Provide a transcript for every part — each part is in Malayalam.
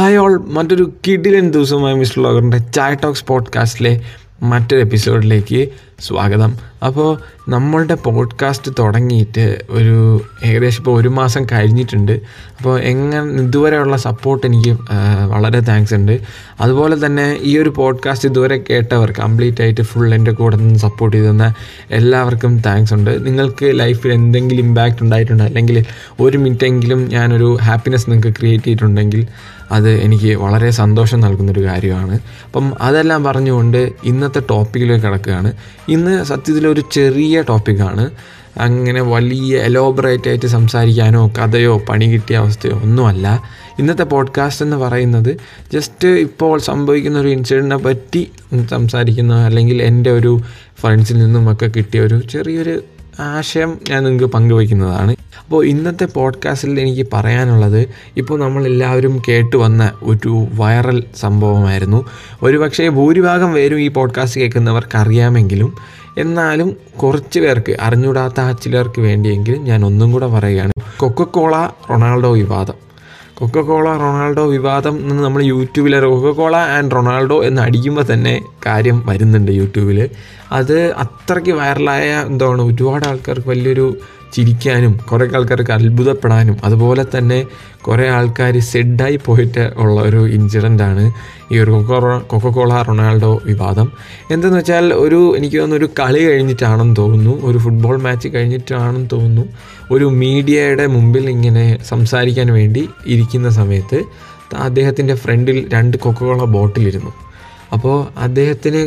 ഹായ് ഓൾ മറ്റൊരു കിഡിലൻ ദിവസമായി മിസ്റ്റർ ലോഗറിന്റെ ചായ ടോക്സ് പോഡ്കാസ്റ്റിലെ മറ്റൊരു എപ്പിസോഡിലേക്ക് സ്വാഗതം. അപ്പോൾ നമ്മളുടെ പോഡ്കാസ്റ്റ് തുടങ്ങിയിട്ട് ഒരു ഏകദേശം ഇപ്പോൾ ഒരു മാസം കഴിഞ്ഞിട്ടുണ്ട്. അപ്പോൾ എങ്ങനെ ഇതുവരെയുള്ള സപ്പോർട്ട് എനിക്ക് വളരെ താങ്ക്സ് ഉണ്ട്. അതുപോലെ തന്നെ ഈ ഒരു പോഡ്കാസ്റ്റ് ഇതുവരെ കേട്ടവർ കംപ്ലീറ്റ് ആയിട്ട് ഫുൾ എന്റെ കൂടെ നിന്ന് സപ്പോർട്ട് ചെയ്ത് തന്ന എല്ലാവർക്കും താങ്ക്സ് ഉണ്ട്. നിങ്ങൾക്ക് ലൈഫിൽ എന്തെങ്കിലും ഇമ്പാക്റ്റ് ഉണ്ടായിട്ടുണ്ട്? അല്ലെങ്കിൽ ഒരു മിനിറ്റെങ്കിലും ഞാനൊരു ഹാപ്പിനെസ് നിങ്ങൾക്ക് ക്രിയേറ്റ് ചെയ്തിട്ടുണ്ടെങ്കിൽ അത് എനിക്ക് വളരെ സന്തോഷം നൽകുന്നൊരു കാര്യമാണ്. അപ്പം അതെല്ലാം പറഞ്ഞുകൊണ്ട് ഇന്നത്തെ ടോപ്പിക്കിലേക്ക് കിടക്കുകയാണ്. ഇന്ന് സത്യത്തിൽ ഒരു ചെറിയ ടോപ്പിക്കാണ്. അങ്ങനെ വലിയ എലോബറേറ്റ് ആയിട്ട് സംസാരിക്കാനോ കഥയോ പണി കിട്ടിയ അവസ്ഥയോ ഒന്നുമല്ല. ഇന്നത്തെ പോഡ്കാസ്റ്റ് എന്ന് പറയുന്നത് ജസ്റ്റ് ഇപ്പോൾ സംഭവിക്കുന്ന ഒരു ഇൻസിഡന്റിനെ പറ്റി സംസാരിക്കുന്ന അല്ലെങ്കിൽ എന്റെ ഒരു ഫ്രണ്ട്സിൽ നിന്നും ഒക്കെ കിട്ടിയ ഒരു ചെറിയൊരു ആശയം ഞാൻ നിങ്ങൾക്ക് പങ്കുവയ്ക്കുന്നതാണ്. അപ്പോൾ ഇന്നത്തെ പോഡ്കാസ്റ്റിൽ എനിക്ക് പറയാനുള്ളത് ഇപ്പോൾ നമ്മളെല്ലാവരും കേട്ട് വന്ന ഒരു വൈറൽ സംഭവമായിരുന്നു. ഒരുപക്ഷേ ഭൂരിഭാഗം പേരും ഈ പോഡ്കാസ്റ്റ് കേൾക്കുന്നവർക്ക് അറിയാമെങ്കിലും എന്നാലും കുറച്ച് പേർക്ക് അറിഞ്ഞൂടാത്ത ചിലർക്ക് വേണ്ടിയെങ്കിലും ഞാൻ ഒന്നും കൂടെ പറയുകയാണ്. കൊക്കക്കോള റൊണാൾഡോ വിവാദം. കൊക്കക്കോള റൊണാൾഡോ വിവാദം എന്ന് നമ്മൾ യൂട്യൂബിൽ കൊക്കക്കോള ആൻഡ് റൊണാൾഡോ എന്ന് അടിക്കുമ്പോൾ തന്നെ കാര്യം വരുന്നുണ്ട് യൂട്യൂബിൽ അത് അത്രയ്ക്ക് വൈറലായ എന്താണ്? ഒരുപാട് ആൾക്കാർക്ക് വലിയൊരു ചിരിക്കാനും കുറേ ആൾക്കാർക്ക് അത്ഭുതപ്പെടാനും അതുപോലെ തന്നെ കുറേ ആൾക്കാർ സെഡായി പോയിട്ട് ഉള്ള ഒരു ഇൻസിഡന്റാണ് ഈ ഒരു കൊക്കോ കോള റൊണാൾഡോ വിവാദം. എന്തെന്ന് വെച്ചാൽ ഒരു എനിക്ക് തോന്നുന്നു ഒരു കളി കഴിഞ്ഞിട്ടാണെന്ന് തോന്നുന്നു ഒരു ഫുട്ബോൾ മാച്ച് കഴിഞ്ഞിട്ടാണെന്ന് തോന്നുന്നു ഒരു മീഡിയയുടെ മുമ്പിൽ ഇങ്ങനെ സംസാരിക്കാൻ വേണ്ടി ഇരിക്കുന്ന സമയത്ത് അദ്ദേഹത്തിന്റെ ഫ്രണ്ടിൽ രണ്ട് കൊക്കക്കോള ബോട്ടിലിരുന്നു അപ്പോൾ അദ്ദേഹത്തിന്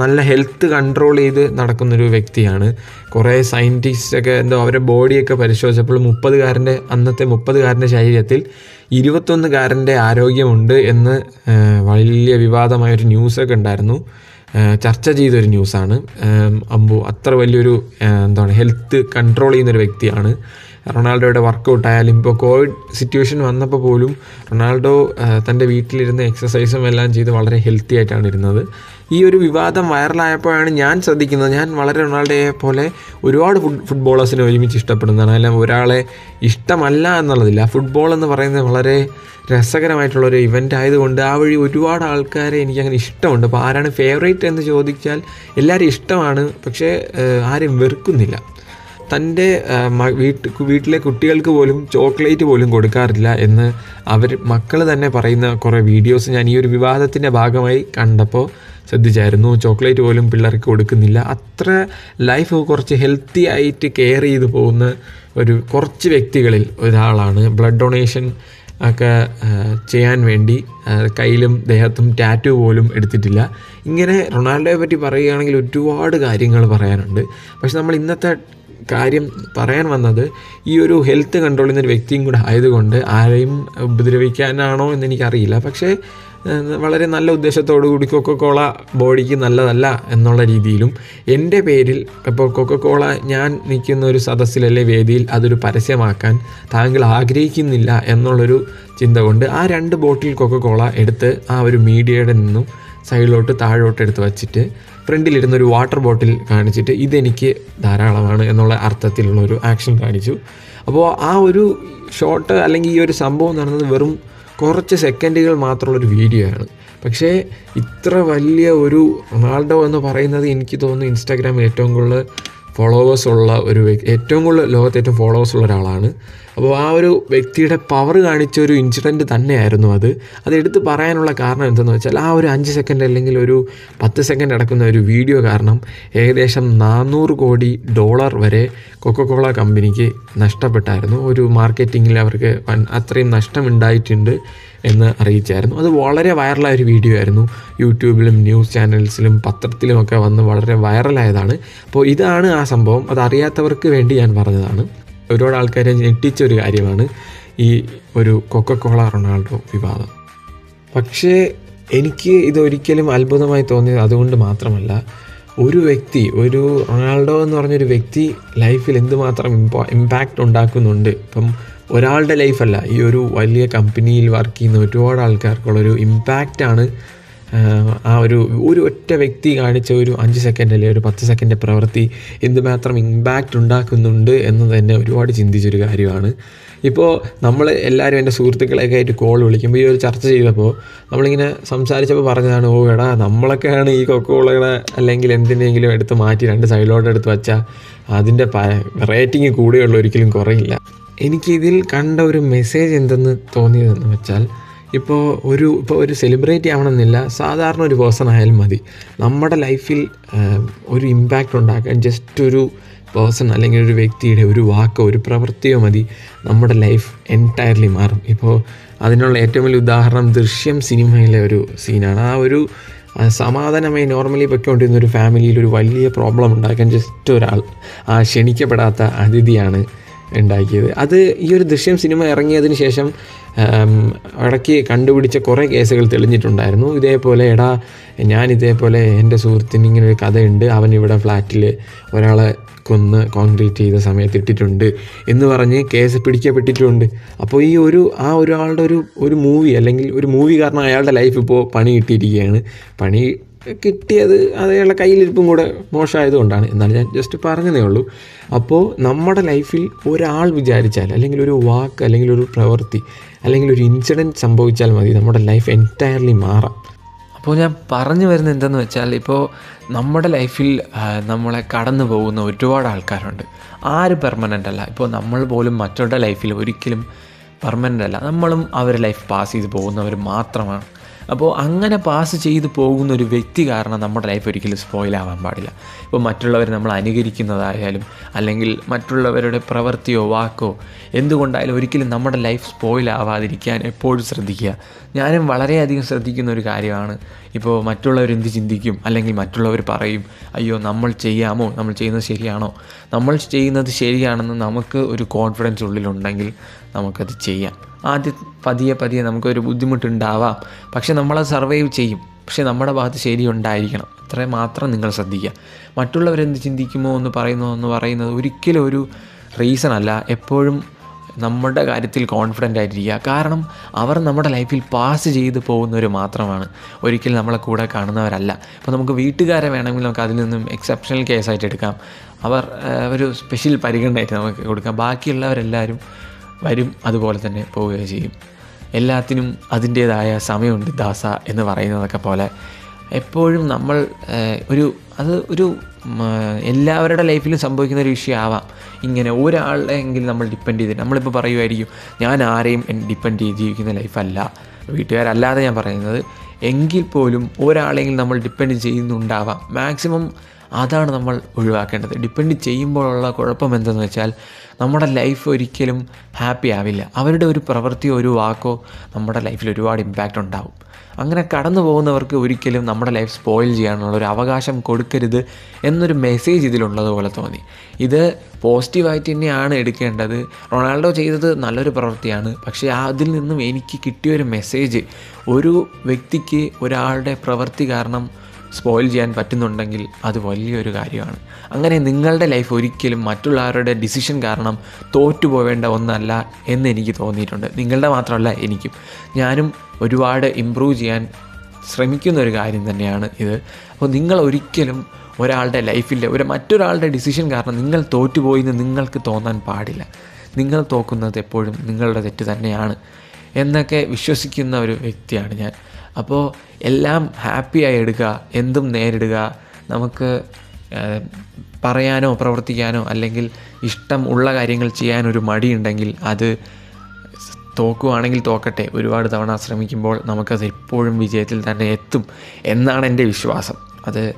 നല്ല ഹെൽത്ത് കൺട്രോൾ ചെയ്ത് നടക്കുന്നൊരു വ്യക്തിയാണ്. കുറേ സയന്റിസ്റ്റൊക്കെ എന്തോ അവരുടെ ബോഡിയൊക്കെ പരിശോധിച്ചപ്പോൾ മുപ്പതുകാരന്റെ അന്നത്തെ മുപ്പതുകാരന്റെ ശരീരത്തിൽ ഇരുപത്തൊന്നുകാരന്റെ ആരോഗ്യമുണ്ട് എന്ന് വലിയ വിവാദമായൊരു ന്യൂസൊക്കെ ഉണ്ടായിരുന്നു. ചർച്ച ചെയ്തൊരു ന്യൂസാണ്. അമ്പു അത്ര വലിയൊരു എന്താണ് ഹെൽത്ത് കൺട്രോൾ ചെയ്യുന്നൊരു വ്യക്തിയാണ്. റൊണാൾഡോയുടെ വർക്കൗട്ട് ആയാലും ഇപ്പോൾ കോവിഡ് സിറ്റുവേഷൻ വന്നപ്പോൾ പോലും റൊണാൾഡോ തന്റെ വീട്ടിലിരുന്ന് എക്സസൈസും എല്ലാം ചെയ്ത് വളരെ ഹെൽത്തി ആയിട്ടാണ് ഇരുന്നത്. ഈ ഒരു വിവാദം വൈറലായപ്പോഴാണ് ഞാൻ ശ്രദ്ധിക്കുന്നത്. ഞാൻ വളരെ റൊണാൾഡോയെ പോലെ ഒരുപാട് ഫുട് ഫുട്ബോളേഴ്സിനെ ഒരുമിച്ച് ഇഷ്ടപ്പെടുന്നതാണ്. അല്ല ഒരാളെ ഇഷ്ടമല്ല എന്നുള്ളതില്ല. ഫുട്ബോൾ എന്ന് പറയുന്നത് വളരെ രസകരമായിട്ടുള്ള ഒരു ഇവന്റ് ആയതുകൊണ്ട് ആ വഴി ഒരുപാട് ആൾക്കാരെ എനിക്കങ്ങനെ ഇഷ്ടമുണ്ട്. അപ്പോൾ ആരാണ് ഫേവറേറ്റ് എന്ന് ചോദിച്ചാൽ എല്ലാവരും ഇഷ്ടമാണ്. പക്ഷേ ആരും വെറുക്കുന്നില്ല. തന്റെ വീട്ട് വീട്ടിലെ കുട്ടികൾക്ക് പോലും ചോക്ലേറ്റ് പോലും കൊടുക്കാറില്ല എന്ന് അവർ മക്കൾ തന്നെ പറയുന്ന കുറേ വീഡിയോസ് ഞാൻ ഈ ഒരു വിവാദത്തിന്റെ ഭാഗമായി കണ്ടപ്പോൾ ശ്രദ്ധിച്ചായിരുന്നു. ചോക്ലേറ്റ് പോലും പിള്ളേർക്ക് കൊടുക്കുന്നില്ല. അത്ര ലൈഫ് കുറച്ച് ഹെൽത്തി ആയിട്ട് കെയർ ചെയ്ത് പോകുന്ന ഒരു കുറച്ച് വ്യക്തികളിൽ ഒരാളാണ്. ബ്ലഡ് ഡൊണേഷൻ ഒക്കെ ചെയ്യാൻ വേണ്ടി കയ്യിലും ദേഹത്തും ടാറ്റു പോലും എടുത്തിട്ടില്ല. ഇങ്ങനെ റൊണാൾഡോയെ പറ്റി പറയുകയാണെങ്കിൽ ഒരുപാട് കാര്യങ്ങൾ പറയാനുണ്ട്. പക്ഷെ നമ്മൾ ഇന്നത്തെ കാര്യം പറയാൻ വന്നത് ഈ ഒരു ഹെൽത്ത് കൺട്രോൾ ചെയ്യുന്ന ഒരു വ്യക്തിയും കൂടെ ആയതുകൊണ്ട് ആരെയും ഉപദ്രവിക്കാനാണോ എന്ന് എനിക്കറിയില്ല. പക്ഷേ വളരെ നല്ല ഉദ്ദേശത്തോടു കൂടി കൊക്കക്കോള ബോഡിക്ക് നല്ലതല്ല എന്നുള്ള രീതിയിലും എന്റെ പേരിൽ ഇപ്പോൾ കൊക്കക്കോള ഞാൻ നിൽക്കുന്ന ഒരു സദസ്സിലല്ലേ വേദിയിൽ അതൊരു പരസ്യമാക്കാൻ താങ്കൾ ആഗ്രഹിക്കുന്നില്ല എന്നുള്ളൊരു ചിന്ത കൊണ്ട് ആ രണ്ട് ബോട്ടിൽ കൊക്കക്കോള എടുത്ത് ആ ഒരു മീഡിയയുടെ നിന്നും സൈഡിലോട്ട് താഴോട്ട് എടുത്ത് വച്ചിട്ട് ഫ്രണ്ടിലിരുന്ന ഒരു വാട്ടർ ബോട്ടിൽ കാണിച്ചിട്ട് ഇതെനിക്ക് ധാരാളമാണ് എന്നുള്ള അർത്ഥത്തിലുള്ള ഒരു ആക്ഷൻ കാണിച്ചു. അപ്പോൾ ആ ഒരു ഷോട്ട് അല്ലെങ്കിൽ ഈ ഒരു സംഭവം നടന്നത് വെറും കുറച്ച് സെക്കൻഡുകൾ മാത്രമുള്ളൊരു വീഡിയോ ആണ്. പക്ഷേ ഇത്ര വലിയ ഒരു റൊണാൾഡോ എന്ന് പറയുന്നത് എനിക്ക് തോന്നുന്നു ഇൻസ്റ്റാഗ്രാമിൽ ഏറ്റവും കൂടുതൽ ഫോളോവേഴ്സ് ഉള്ള ഒരു ഏറ്റവും കൂടുതൽ ലോകത്ത് ഏറ്റവും ഫോളോവേഴ്സ് ഉള്ള ഒരാളാണ്. അപ്പോൾ ആ ഒരു വ്യക്തിയുടെ പവർ കാണിച്ച ഒരു ഇൻസിഡന്റ് തന്നെയായിരുന്നു അത്. അത് എടുത്ത് പറയാനുള്ള കാരണം എന്തെന്ന് വെച്ചാൽ ആ ഒരു അഞ്ച് സെക്കൻഡ് അല്ലെങ്കിൽ ഒരു പത്ത് സെക്കൻഡ് അടക്കുന്ന ഒരു വീഡിയോ കാരണം ഏകദേശം നാനൂറ് കോടി ഡോളർ വരെ കൊക്കക്കോള കമ്പനിക്ക് നഷ്ടപ്പെട്ടായിരുന്നു. ഒരു മാർക്കറ്റിങ്ങിൽ അവർക്ക് അത്രയും നഷ്ടമുണ്ടായിട്ടുണ്ട്. എന്ന് അറിയിച്ചായിരുന്നു. അത് വളരെ വൈറലായ ഒരു വീഡിയോ ആയിരുന്നു. യൂട്യൂബിലും ന്യൂസ് ചാനൽസിലും പത്രത്തിലുമൊക്കെ വന്ന് വളരെ വൈറലായതാണ് അപ്പോൾ ഇതാണ് ആ സംഭവം. അത് അറിയാത്തവർക്ക് വേണ്ടി ഞാൻ പറഞ്ഞതാണ്. ഒരുപാട് ആൾക്കാരെ ഞെട്ടിച്ച ഒരു കാര്യമാണ് ഈ ഒരു കൊക്കക്കോള റൊണാൾഡോ വിവാദം. പക്ഷേ എനിക്ക് ഇതൊരിക്കലും അത്ഭുതമായി തോന്നിയത് അതുകൊണ്ട് മാത്രമല്ല ഒരു വ്യക്തി ഒരു റൊണാൾഡോ എന്ന് പറഞ്ഞൊരു വ്യക്തി ലൈഫിൽ എന്തുമാത്രം ഇമ്പോ ഇമ്പാക്റ്റ് ഉണ്ടാക്കുന്നുണ്ട്. ഇപ്പം ഒരാളുടെ ലൈഫല്ല ഈ ഒരു വലിയ കമ്പനിയിൽ വർക്ക് ചെയ്യുന്ന ഒരുപാട് ആൾക്കാർക്കുള്ളൊരു ഇമ്പാക്റ്റാണ് ആ ഒരു ഒരു ഒറ്റ വ്യക്തി കാണിച്ച ഒരു അഞ്ച് സെക്കൻഡ് അല്ലെങ്കിൽ ഒരു പത്ത് സെക്കൻഡ് പ്രവൃത്തി എന്തുമാത്രം ഇമ്പാക്റ്റ് ഉണ്ടാക്കുന്നുണ്ട് എന്ന് തന്നെ ഒരുപാട് ചിന്തിച്ചൊരു കാര്യമാണ്. ഇപ്പോൾ നമ്മൾ എല്ലാവരും എന്റെ സുഹൃത്തുക്കളെയൊക്കെ ആയിട്ട് കോൾ വിളിക്കുമ്പോൾ ഈ ഒരു ചർച്ച ചെയ്തപ്പോൾ നമ്മളിങ്ങനെ സംസാരിച്ചപ്പോൾ പറഞ്ഞതാണ് ഓ എടാ നമ്മളൊക്കെയാണ് ഈ കൊക്കോളകളെ അല്ലെങ്കിൽ എന്തിനെങ്കിലും എടുത്ത് മാറ്റി രണ്ട് സൈഡിലോട്ട് എടുത്ത് വച്ചാൽ അതിന്റെ റേറ്റിംഗ് കൂടെയുള്ള ഒരിക്കലും കുറയില്ല. എനിക്കിതിൽ കണ്ട ഒരു മെസ്സേജ് എന്തെന്ന് തോന്നിയതെന്ന് വെച്ചാൽ ഇപ്പോൾ ഒരു ഇപ്പോൾ ഒരു സെലിബ്രേറ്റ് ആവണമെന്നില്ല സാധാരണ ഒരു പേഴ്സൺ ആയാലും മതി. നമ്മുടെ ലൈഫിൽ ഒരു ഇമ്പാക്റ്റ് ഉണ്ടാക്കാൻ ജസ്റ്റ് ഒരു പേഴ്സൺ അല്ലെങ്കിൽ ഒരു വ്യക്തിയുടെ ഒരു വാക്കോ ഒരു പ്രവൃത്തിയോ മതി നമ്മുടെ ലൈഫ് എന്റയർലി മാറും. ഇപ്പോൾ അതിനുള്ള ഏറ്റവും വലിയ ഉദാഹരണം ദൃശ്യം സിനിമയിലെ ഒരു സീനാണ് ആ ഒരു സമാധാനമായി നോർമലി പൊയ്ക്കൊണ്ടിരുന്ന ഒരു ഫാമിലിയിൽ ഒരു വലിയ പ്രോബ്ലം ഉണ്ടാക്കാൻ ജസ്റ്റ് ഒരാൾ ആ ക്ഷണിക്കപ്പെടാത്ത അതിഥിയാണ് ഉണ്ടാക്കിയത്. അത് ഈ ഒരു ദൃശ്യം സിനിമ ഇറങ്ങിയതിന് ശേഷം ഇടയ്ക്ക് കണ്ടുപിടിച്ച കുറേ കേസുകൾ തെളിഞ്ഞിട്ടുണ്ടായിരുന്നു. ഇതേപോലെ എടാ ഞാൻ ഇതേപോലെ എന്റെ സുഹൃത്തിന് ഇങ്ങനെ ഒരു കഥയുണ്ട്. അവൻ ഇവിടെ ഫ്ലാറ്റിൽ ഒരാളെ കൊന്ന് കോൺക്രീറ്റ് ചെയ്ത സമയത്ത് ഇട്ടിട്ടുണ്ട് എന്ന് പറഞ്ഞ് കേസ് പിടിക്കപ്പെട്ടിട്ടുണ്ട്. അപ്പോൾ ഈ ഒരു ആ ഒരാളുടെ ഒരു ഒരു മൂവി അല്ലെങ്കിൽ ഒരു മൂവി കാരണം അയാളുടെ ലൈഫ് ഇപ്പോൾ പണി കിട്ടിയിരിക്കുകയാണ് പണി കിട്ടിയത് അതേയുള്ള കയ്യിലിരിപ്പും കൂടെ മോശമായതുകൊണ്ടാണ്. എന്നാലും ഞാൻ ജസ്റ്റ് പറഞ്ഞതേ ഉള്ളൂ. അപ്പോൾ നമ്മുടെ ലൈഫിൽ ഒരാൾ വിചാരിച്ചാൽ അല്ലെങ്കിൽ ഒരു വാക്ക് അല്ലെങ്കിൽ ഒരു പ്രവൃത്തി അല്ലെങ്കിൽ ഒരു ഇൻസിഡന്റ് സംഭവിച്ചാൽ മതി. നമ്മുടെ ലൈഫ് എന്റയർലി മാറാം. അപ്പോൾ ഞാൻ പറഞ്ഞു വരുന്നത് എന്തെന്ന് വെച്ചാൽ ഇപ്പോൾ നമ്മുടെ ലൈഫിൽ നമ്മളെ കടന്നു പോകുന്ന ഒരുപാട് ആൾക്കാരുണ്ട്. ആരും പെർമനന്റ് അല്ല. ഇപ്പോൾ നമ്മൾ പോലും മറ്റുള്ള ലൈഫിൽ ഒരിക്കലും പെർമനന്റ് അല്ല. നമ്മളും അവരുടെ ലൈഫ് പാസ് ചെയ്ത് പോകുന്നവർ മാത്രമാണ്. അപ്പോൾ അങ്ങനെ പാസ് ചെയ്ത് പോകുന്ന ഒരു വ്യക്തി കാരണം നമ്മുടെ ലൈഫ് ഒരിക്കലും സ്പോയിലാവാൻ പാടില്ല. ഇപ്പോൾ മറ്റുള്ളവർ നമ്മൾ അനുകരിക്കുന്നതായാലും അല്ലെങ്കിൽ മറ്റുള്ളവരുടെ പ്രവൃത്തിയോ വാക്കോ എന്തുകൊണ്ടായാലും ഒരിക്കലും നമ്മുടെ ലൈഫ് സ്പോയിലാവാതിരിക്കാൻ എപ്പോഴും ശ്രദ്ധിക്കുക. ഞാനും വളരെയധികം ശ്രദ്ധിക്കുന്ന ഒരു കാര്യമാണ്. ഇപ്പോൾ മറ്റുള്ളവർ എന്ത് ചിന്തിക്കും? അല്ലെങ്കിൽ മറ്റുള്ളവർ പറയും അയ്യോ നമ്മൾ ചെയ്യാമോ? നമ്മൾ ചെയ്യുന്നത് ശരിയാണോ? നമ്മൾ ചെയ്യുന്നത് ശരിയാണെന്ന് നമുക്ക് ഒരു കോൺഫിഡൻസ് ഉള്ളിലുണ്ടെങ്കിൽ നമുക്കത് ചെയ്യാം. ആദ്യം പതിയെ പതിയെ നമുക്കൊരു ബുദ്ധിമുട്ടുണ്ടാവാം. പക്ഷെ നമ്മളത് സർവൈവ് ചെയ്യും. പക്ഷെ നമ്മുടെ ഭാഗത്ത് ശരി ഉണ്ടായിരിക്കണം. അത്ര മാത്രം നിങ്ങൾ ശ്രദ്ധിക്കുക. മറ്റുള്ളവരെന്ത് ചിന്തിക്കുമോ എന്ന് പറയുന്നോ എന്ന് പറയുന്നത് ഒരിക്കലും ഒരു റീസൺ അല്ല. എപ്പോഴും നമ്മുടെ കാര്യത്തിൽ കോൺഫിഡന്റ് ആയിട്ടിരിക്കുക. കാരണം അവർ നമ്മുടെ ലൈഫിൽ പാസ് ചെയ്ത് പോകുന്നവർ മാത്രമാണ്. ഒരിക്കലും നമ്മളെ കൂടെ കാണുന്നവരല്ല. അപ്പോൾ നമുക്ക് വീട്ടുകാരെ വേണമെങ്കിൽ നമുക്ക് അതിൽ നിന്നും എക്സെപ്ഷണൽ കേസായിട്ട് എടുക്കാം. അവർ ഒരു സ്പെഷ്യൽ പരിഗണനയായിട്ട് നമുക്ക് കൊടുക്കാം. ബാക്കിയുള്ളവരെല്ലാവരും വരും അതുപോലെ തന്നെ പോവുകയും ചെയ്യും. എല്ലാത്തിനും അതിന്റേതായ സമയമുണ്ട് ദാസ എന്ന് പറയുന്നതൊക്കെ പോലെ. എപ്പോഴും നമ്മൾ ഒരു അത് ഒരു എല്ലാവരുടെ ലൈഫിലും സംഭവിക്കുന്ന ഒരു വിഷയമാവാം. ഇങ്ങനെ ഒരാളെങ്കിലും നമ്മൾ ഡിപ്പെൻഡ് ചെയ്തിട്ട് നമ്മളിപ്പോൾ പറയുമായിരിക്കും ഞാൻ ആരെയും ഡിപ്പെൻഡ് ചെയ്ത് ജീവിക്കുന്ന ലൈഫല്ല. വീട്ടുകാരല്ലാതെ ഞാൻ പറയുന്നത് എങ്കിൽ പോലും ഒരാളെങ്കിലും നമ്മൾ ഡിപ്പെൻഡ് ചെയ്യുന്നുണ്ടാവാം. മാക്സിമം അതാണ് നമ്മൾ ഒഴിവാക്കേണ്ടത്. ഡിപ്പെൻഡ് ചെയ്യുമ്പോഴുള്ള കുഴപ്പം എന്തെന്ന് വെച്ചാൽ നമ്മുടെ ലൈഫ് ഒരിക്കലും ഹാപ്പി ആവില്ല. അവരുടെ ഒരു പ്രവൃത്തിയോ ഒരു വാക്കോ നമ്മുടെ ലൈഫിൽ ഒരുപാട് ഇമ്പാക്റ്റ് ഉണ്ടാവും. അങ്ങനെ കടന്നു പോകുന്നവർക്ക് ഒരിക്കലും നമ്മുടെ ലൈഫ് സ്പോയിൽ ചെയ്യാനുള്ള ഒരു അവകാശം കൊടുക്കരുത് എന്നൊരു മെസ്സേജ് ഇതിലുള്ളതുപോലെ തോന്നി. ഇത് പോസിറ്റീവായിട്ട് തന്നെയാണ് എടുക്കേണ്ടത്. റൊണാൾഡോ ചെയ്തത് നല്ലൊരു പ്രവൃത്തിയാണ്. പക്ഷേ അതിൽ നിന്നും എനിക്ക് കിട്ടിയൊരു മെസ്സേജ് ഒരു വ്യക്തിക്ക് ഒരാളുടെ പ്രവൃത്തി കാരണം സ്പോയിൽ ചെയ്യാൻ പറ്റുന്നുണ്ടെങ്കിൽ അത് വലിയൊരു കാര്യമാണ്. അങ്ങനെ നിങ്ങളുടെ ലൈഫ് ഒരിക്കലും മറ്റുള്ളവരുടെ ഡിസിഷൻ കാരണം തോറ്റുപോവേണ്ട ഒന്നല്ല എന്ന് എനിക്ക് തോന്നിയിട്ടുണ്ട്. നിങ്ങളുടെ മാത്രമല്ല എനിക്കും. ഞാനും ഒരുപാട് ഇമ്പ്രൂവ് ചെയ്യാൻ ശ്രമിക്കുന്ന ഒരു കാര്യം തന്നെയാണ് ഇത്. അപ്പോൾ നിങ്ങൾ ഒരിക്കലും ഒരാളുടെ ലൈഫിൽ ഒരു മറ്റൊരാളുടെ ഡിസിഷൻ കാരണം നിങ്ങൾ തോറ്റുപോയി എന്ന് നിങ്ങൾക്ക് തോന്നാൻ പാടില്ല. നിങ്ങൾ തോക്കുന്നത് എപ്പോഴും നിങ്ങളുടെ തെറ്റ് തന്നെയാണ് എന്നൊക്കെ വിശ്വസിക്കുന്ന ഒരു വ്യക്തിയാണ് ഞാൻ. അപ്പോൾ എല്ലാം ഹാപ്പിയായി എടുക്കുക എന്തും നേരിടുക. നമുക്ക് പറയാനോ പ്രവർത്തിക്കാനോ അല്ലെങ്കിൽ ഇഷ്ടം ഉള്ള കാര്യങ്ങൾ ചെയ്യാനൊരു മടിയുണ്ടെങ്കിൽ അത് തോക്കുവാണെങ്കിൽ തോക്കട്ടെ. ഒരുപാട് തവണ ശ്രമിക്കുമ്പോൾ നമുക്കത് എപ്പോഴും വിജയത്തിൽ തന്നെ എത്തും എന്നാണ് എന്റെ വിശ്വാസം. അത്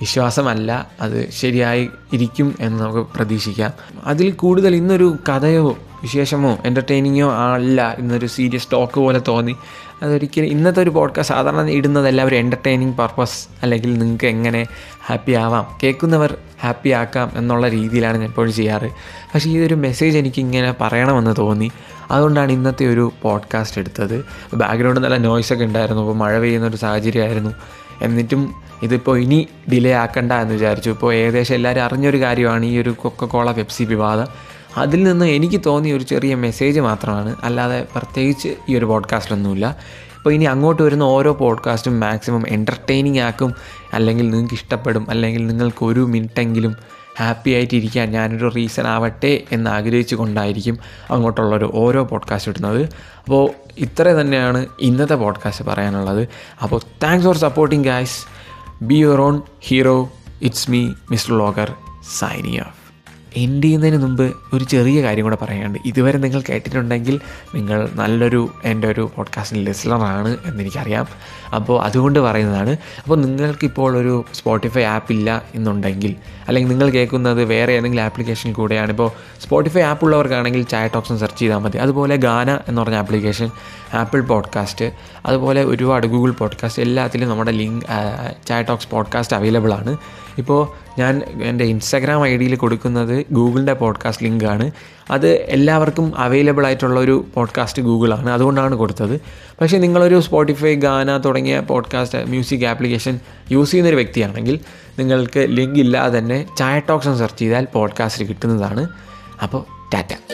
വിശ്വാസമല്ല അത് ശരിയായി ഇരിക്കും എന്ന് നമുക്ക് പ്രതീക്ഷിക്കാം. അതിൽ കൂടുതൽ ഇന്നൊരു കഥയോ വിശേഷമോ എന്റർടൈനിങ്ങോ അല്ല ഇന്നൊരു സീരിയസ് ടോക്ക് പോലെ തോന്നി. അതൊരിക്കലും ഇന്നത്തെ ഒരു പോഡ്കാസ്റ്റ് സാധാരണ ഇടുന്നതല്ല ഒരു എന്റർടൈനിങ് പർപ്പസ് അല്ലെങ്കിൽ നിങ്ങൾക്ക് എങ്ങനെ ഹാപ്പി ആവാം കേൾക്കുന്നവർ ഹാപ്പി ആക്കാം എന്നുള്ള രീതിയിലാണ് ഞാൻ എപ്പോഴും ചെയ്യാറ്. പക്ഷേ ഈ ഒരു മെസ്സേജ് എനിക്ക് ഇങ്ങനെ പറയണമെന്ന് തോന്നി. അതുകൊണ്ടാണ് ഇന്നത്തെ ഒരു പോഡ്കാസ്റ്റ് എടുത്തത്. ബാക്ക്ഗ്രൗണ്ട് നല്ല നോയ്സൊക്കെ ഉണ്ടായിരുന്നു അപ്പോൾ മഴ പെയ്യുന്ന ഒരു സാഹചര്യമായിരുന്നു. എന്നിട്ടും ഇതിപ്പോൾ ഇനി ഡിലേ ആക്കണ്ട എന്ന് വിചാരിച്ചു. ഇപ്പോൾ ഏകദേശം എല്ലാവരും അറിഞ്ഞൊരു കാര്യമാണ് ഈ ഒരു കൊക്കക്കോള പെപ്സി വിവാദം. അതിൽ നിന്ന് എനിക്ക് തോന്നിയ ഒരു ചെറിയ മെസ്സേജ് മാത്രമാണ്. അല്ലാതെ പ്രത്യേകിച്ച് ഈ ഒരു പോഡ്കാസ്റ്റിലൊന്നുമില്ല അപ്പോൾ ഇനി അങ്ങോട്ട് വരുന്ന ഓരോ പോഡ്കാസ്റ്റും മാക്സിമം എന്റർടൈനിങ് ആക്കും. അല്ലെങ്കിൽ നിങ്ങൾക്ക് ഇഷ്ടപ്പെടും. അല്ലെങ്കിൽ നിങ്ങൾക്ക് ഒരു മിനിറ്റെങ്കിലും ഹാപ്പി ആയിട്ടിരിക്കാൻ ഞാനൊരു റീസൺ ആവട്ടെ എന്ന് ആഗ്രഹിച്ചു കൊണ്ടായിരിക്കും അങ്ങോട്ടുള്ളൊരു ഓരോ പോഡ്കാസ്റ്റ് ഇടുന്നത്. അപ്പോൾ ഇത്ര തന്നെയാണ് ഇന്നത്തെ പോഡ്കാസ്റ്റ് പറയാനുള്ളത്. അപ്പോൾ thanks for supporting guys be your own hero it's me mister logger സൈനിയ off end ചെയ്യുന്നതിന് മുമ്പ് ഒരു ചെറിയ കാര്യം കൂടെ പറയാനുണ്ട്. ഇതുവരെ നിങ്ങൾ കേട്ടിട്ടുണ്ടെങ്കിൽ നിങ്ങൾ നല്ലൊരു എന്റെ ഒരു പോഡ്കാസ്റ്റിൽ ലിസണറാണ് എന്നെനിക്കറിയാം. അപ്പോൾ അതുകൊണ്ട് പറയുന്നതാണ്. അപ്പോൾ നിങ്ങൾക്കിപ്പോൾ ഒരു സ്പോട്ടിഫൈ ആപ്പ് ഇല്ല എന്നുണ്ടെങ്കിൽ അല്ലെങ്കിൽ നിങ്ങൾ കേൾക്കുന്നത് വേറെ ഏതെങ്കിലും ആപ്ലിക്കേഷനിൽ കൂടെയാണ്. ഇപ്പോൾ സ്പോട്ടിഫൈ ആപ്പ് ഉള്ളവർക്കാണെങ്കിൽ ചാറ്റ് ഓപ്ഷൻ സെർച്ച് ചെയ്താൽ മതി. അതുപോലെ ഗാന എന്ന് പറഞ്ഞ ആപ്ലിക്കേഷൻ ആപ്പിൾ പോഡ്കാസ്റ്റ് അതുപോലെ ഒരുപാട് ഗൂഗിൾ പോഡ്കാസ്റ്റ് എല്ലാത്തിലും നമ്മുടെ link chat talks podcast available ആണ്. ഇപ്പോൾ ഞാൻ എന്റെ ഇൻസ്റ്റാഗ്രാം ഐ ഡിയിൽ കൊടുക്കുന്നത് ഗൂഗിളിന്റെ പോഡ്കാസ്റ്റ് ലിങ്കാണ് അത് എല്ലാവർക്കും അവൈലബിൾ ആയിട്ടുള്ള ഒരു പോഡ്കാസ്റ്റ് ഗൂഗിളാണ്. അതുകൊണ്ടാണ് കൊടുത്തത്. പക്ഷേ നിങ്ങളൊരു സ്പോട്ടിഫൈ ഗാന തുടങ്ങിയ പോഡ്കാസ്റ്റ് മ്യൂസിക് ആപ്ലിക്കേഷൻ യൂസ് ചെയ്യുന്നൊരു വ്യക്തിയാണെങ്കിൽ നിങ്ങൾക്ക് ലിങ്ക് ഇല്ലാതെ തന്നെ ചായ ടോക്സ് സെർച്ച് ചെയ്താൽ പോഡ്കാസ്റ്റ് കിട്ടുന്നതാണ്. അപ്പോൾ ടാറ്റ.